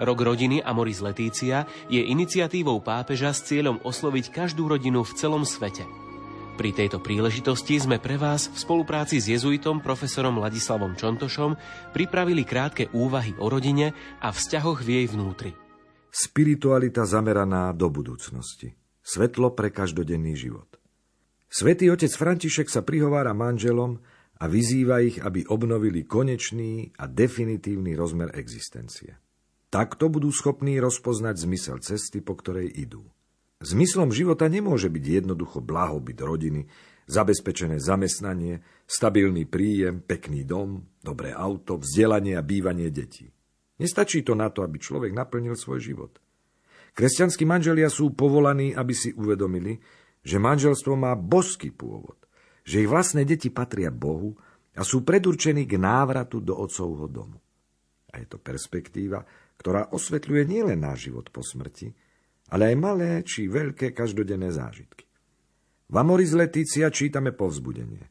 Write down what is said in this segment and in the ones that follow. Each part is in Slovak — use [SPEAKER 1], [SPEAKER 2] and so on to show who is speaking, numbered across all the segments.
[SPEAKER 1] Rok rodiny Amoris Letícia je iniciatívou pápeža s cieľom osloviť každú rodinu v celom svete – pri tejto príležitosti sme pre vás v spolupráci s jezuitom profesorom Ladislavom Čontošom pripravili krátke úvahy o rodine a vzťahoch v jej vnútri.
[SPEAKER 2] Spiritualita zameraná do budúcnosti. Svetlo pre každodenný život. Svetý otec František sa prihovára manželom a vyzýva ich, aby obnovili konečný a definitívny rozmer existencie. Takto budú schopní rozpoznať zmysel cesty, po ktorej idú. Zmyslom života nemôže byť jednoducho blahobyt rodiny, zabezpečené zamestnanie, stabilný príjem, pekný dom, dobré auto, vzdelanie a bývanie detí. Nestačí to na to, aby človek naplnil svoj život. Kresťanskí manželia sú povolaní, aby si uvedomili, že manželstvo má boský pôvod, že ich vlastné deti patria Bohu a sú predurčení k návratu do otcovho domu. A je to perspektíva, ktorá osvetľuje nielen náš život po smrti, ale aj malé či veľké každodenné zážitky. V Amoris Letícia čítame povzbudenie.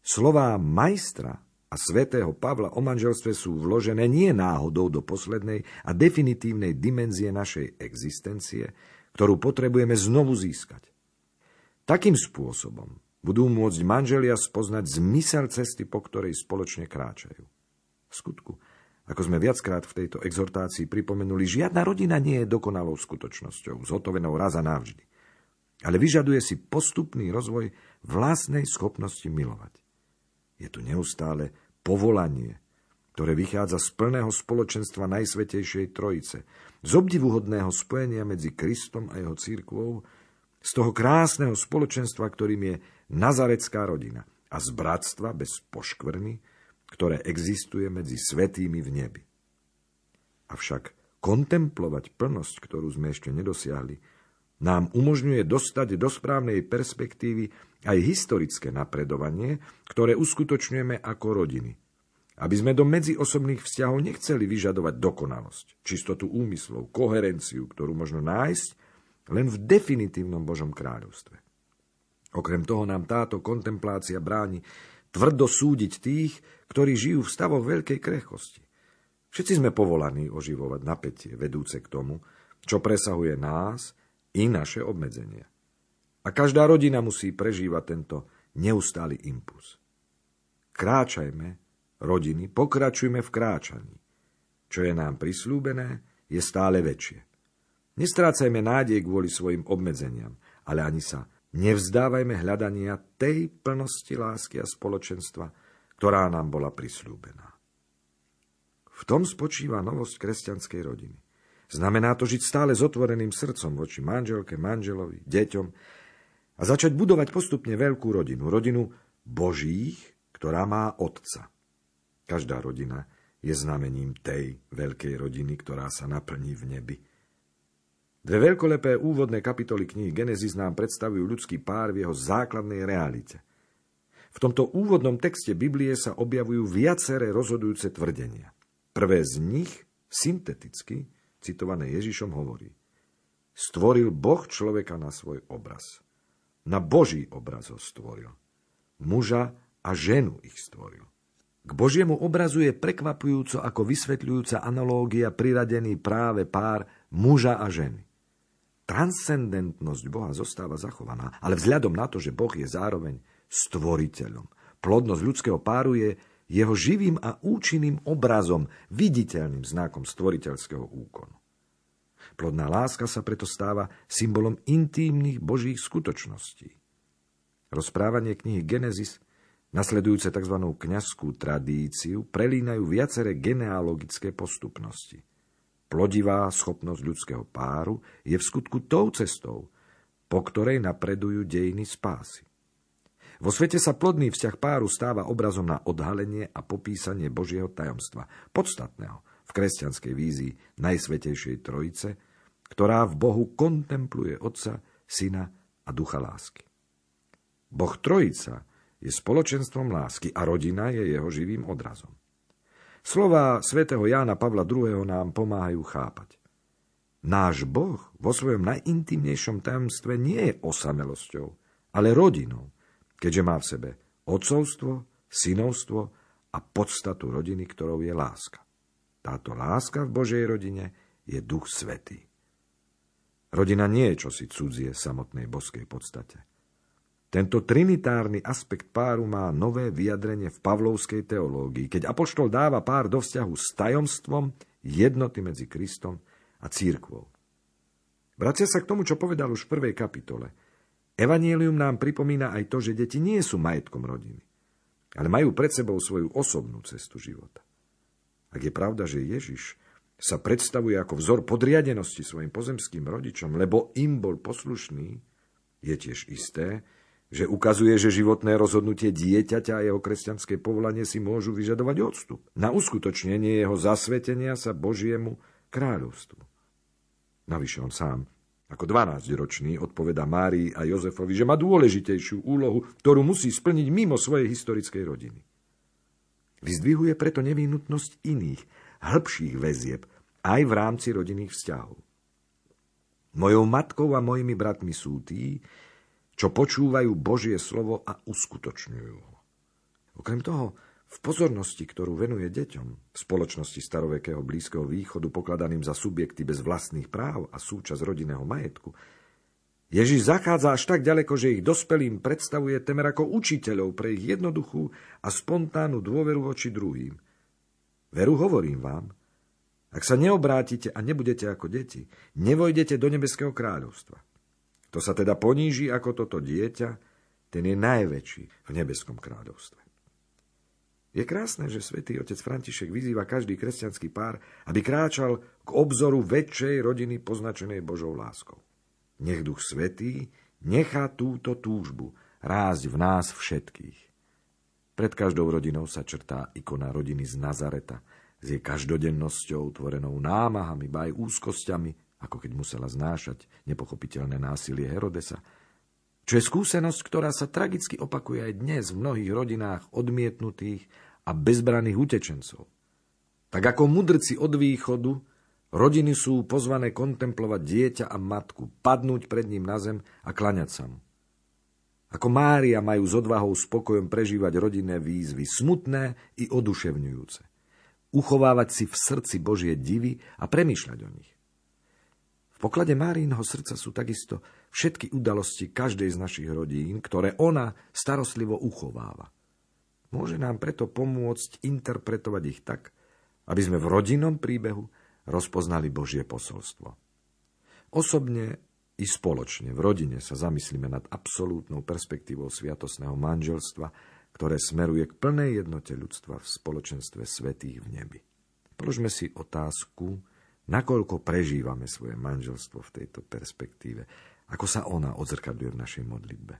[SPEAKER 2] Slová majstra a svätého Pavla o manželstve sú vložené nie náhodou do poslednej a definitívnej dimenzie našej existencie, ktorú potrebujeme znovu získať. Takým spôsobom budú môcť manželia spoznať zmysel cesty, po ktorej spoločne kráčajú. V skutku, ako sme viackrát v tejto exhortácii pripomenuli, žiadna rodina nie je dokonalou skutočnosťou, zhotovenou raz a navždy. Ale vyžaduje si postupný rozvoj vlastnej schopnosti milovať. Je tu neustále povolanie, ktoré vychádza z plného spoločenstva Najsvetejšej Trojice, z obdivuhodného spojenia medzi Kristom a jeho církvou, z toho krásneho spoločenstva, ktorým je nazarecká rodina a z bratstva bez poškvrny, ktoré existuje medzi svetými v nebi. Avšak kontemplovať plnosť, ktorú sme ešte nedosiahli, nám umožňuje dostať do správnej perspektívy aj historické napredovanie, ktoré uskutočňujeme ako rodiny. Aby sme do medziosobných vzťahov nechceli vyžadovať dokonalosť, čistotu úmyslov, koherenciu, ktorú možno nájsť len v definitívnom Božom kráľovstve. Okrem toho nám táto kontemplácia bráni tvrdo súdiť tých, ktorí žijú v stavoch veľkej krehkosti. Všetci sme povolaní oživovať napätie vedúce k tomu, čo presahuje nás i naše obmedzenia. A každá rodina musí prežívať tento neustály impuls. Kráčajme, rodiny, pokračujme v kráčaní. Čo je nám prislúbené, je stále väčšie. Nestrácajme nádej kvôli svojim obmedzeniam, ale ani sa Nevzdávajme hľadania tej plnosti lásky a spoločenstva, ktorá nám bola prislúbená. V tom spočíva novosť kresťanskej rodiny. Znamená to žiť stále s otvoreným srdcom voči manželke, manželovi, deťom a začať budovať postupne veľkú rodinu. Rodinu Božích, ktorá má otca. Každá rodina je znamením tej veľkej rodiny, ktorá sa naplní v nebi. Dve veľkolepé úvodné kapitoly knihy Genesis nám predstavujú ľudský pár v jeho základnej realite. V tomto úvodnom texte Biblie sa objavujú viaceré rozhodujúce tvrdenia. Prvé z nich, synteticky, citované Ježišom, hovorí Stvoril Boh človeka na svoj obraz. Na Boží obraz ho stvoril. Muža a ženu ich stvoril. K Božiemu obrazu je prekvapujúco ako vysvetľujúca analógia priradený práve pár muža a ženy. Transcendentnosť Boha zostáva zachovaná, ale vzhľadom na to, že Boh je zároveň stvoriteľom. Plodnosť ľudského páru je jeho živým a účinným obrazom, viditeľným znakom stvoriteľského úkonu. Plodná láska sa preto stáva symbolom intímnych božích skutočností. Rozprávanie knihy Genesis, nasledujúce tzv. kňazskú tradíciu, prelínajú viaceré genealogické postupnosti. Plodivá schopnosť ľudského páru je v skutku tou cestou, po ktorej napredujú dejiny spásy. Vo svete sa plodný vzťah páru stáva obrazom na odhalenie a popísanie Božieho tajomstva, podstatného v kresťanskej vízii Najsvetejšej Trojice, ktorá v Bohu kontempluje Otca, Syna a Ducha lásky. Boh Trojica je spoločenstvom lásky a rodina je jeho živým odrazom. Slová svätého Jána Pavla II. nám pomáhajú chápať. Náš Boh vo svojom najintimnejšom tajomstve nie je osamelosťou, ale rodinou, keďže má v sebe otcovstvo, synovstvo a podstatu rodiny, ktorou je láska. Táto láska v Božej rodine je Duch Svetý. Rodina nie je čosi cudzie samotnej boskej podstate. Tento trinitárny aspekt páru má nové vyjadrenie v pavlovskej teológii, keď apoštol dáva pár do vzťahu s tajomstvom jednoty medzi Kristom a církvou. Vracia sa k tomu, čo povedal už v prvej kapitole. Evangelium nám pripomína aj to, že deti nie sú majetkom rodiny, ale majú pred sebou svoju osobnú cestu života. Ak je pravda, že Ježiš sa predstavuje ako vzor podriadenosti svojim pozemským rodičom, lebo im bol poslušný, je tiež isté, že ukazuje, že životné rozhodnutie dieťaťa a jeho kresťanské povolanie si môžu vyžadovať odstup na uskutočnenie jeho zasvetenia sa Božiemu kráľovstvu. Navyše on sám, ako 12-ročný, odpoveda Márii a Jozefovi, že má dôležitejšiu úlohu, ktorú musí splniť mimo svojej historickej rodiny. Vyzdvihuje preto nevyhnutnosť iných, hĺbších väzieb, aj v rámci rodinných vzťahov. Mojou matkou a mojimi bratmi sú tí, čo počúvajú Božie slovo a uskutočňujú ho. Okrem toho, v pozornosti, ktorú venuje deťom, v spoločnosti starovekého Blízkeho východu pokladaným za subjekty bez vlastných práv a súčasť rodinného majetku, Ježiš zachádza až tak ďaleko, že ich dospelým predstavuje temer ako učiteľov pre ich jednoduchú a spontánnu dôveru voči druhým. Veru hovorím vám, ak sa neobrátite a nebudete ako deti, nevojdete do nebeského kráľovstva. Kto sa teda poníži ako toto dieťa, ten je najväčší v nebeskom kráľovstve. Je krásne, že svätý otec František vyzýva každý kresťanský pár, aby kráčal k obzoru väčšej rodiny poznačenej Božou láskou. Nech duch svetý nechá túto túžbu rásť v nás všetkých. Pred každou rodinou sa črtá ikona rodiny z Nazareta, s jej každodennosťou, tvorenou námahami, ba aj úzkosťami, ako keď musela znášať nepochopiteľné násilie Herodesa, čo je skúsenosť, ktorá sa tragicky opakuje aj dnes v mnohých rodinách odmietnutých a bezbraných utečencov. Tak ako mudrci od východu, rodiny sú pozvané kontemplovať dieťa a matku, padnúť pred ním na zem a klaňať sa mu. Ako Mária majú s odvahou spokojom prežívať rodinné výzvy, smutné i oduševňujúce. Uchovávať si v srdci Božie divy a premýšľať o nich. V poklade Márínho srdca sú takisto všetky udalosti každej z našich rodín, ktoré ona starostlivo uchováva. Môže nám preto pomôcť interpretovať ich tak, aby sme v rodinnom príbehu rozpoznali Božie posolstvo. Osobne i spoločne v rodine sa zamyslíme nad absolútnou perspektívou sviatosného manželstva, ktoré smeruje k plnej jednote ľudstva v spoločenstve svetých v nebi. Položme si otázku, nakoľko prežívame svoje manželstvo v tejto perspektíve, ako sa ona odzrkadľuje v našej modlitbe.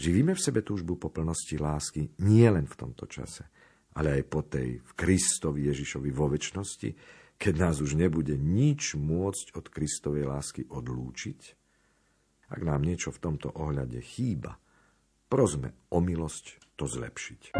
[SPEAKER 2] Živíme v sebe túžbu po plnosti lásky nie len v tomto čase, ale aj po tej v Kristovi Ježišovi vo väčšnosti, keď nás už nebude nič môcť od Kristovej lásky odlúčiť? Ak nám niečo v tomto ohľade chýba, prosme o milosť to zlepšiť.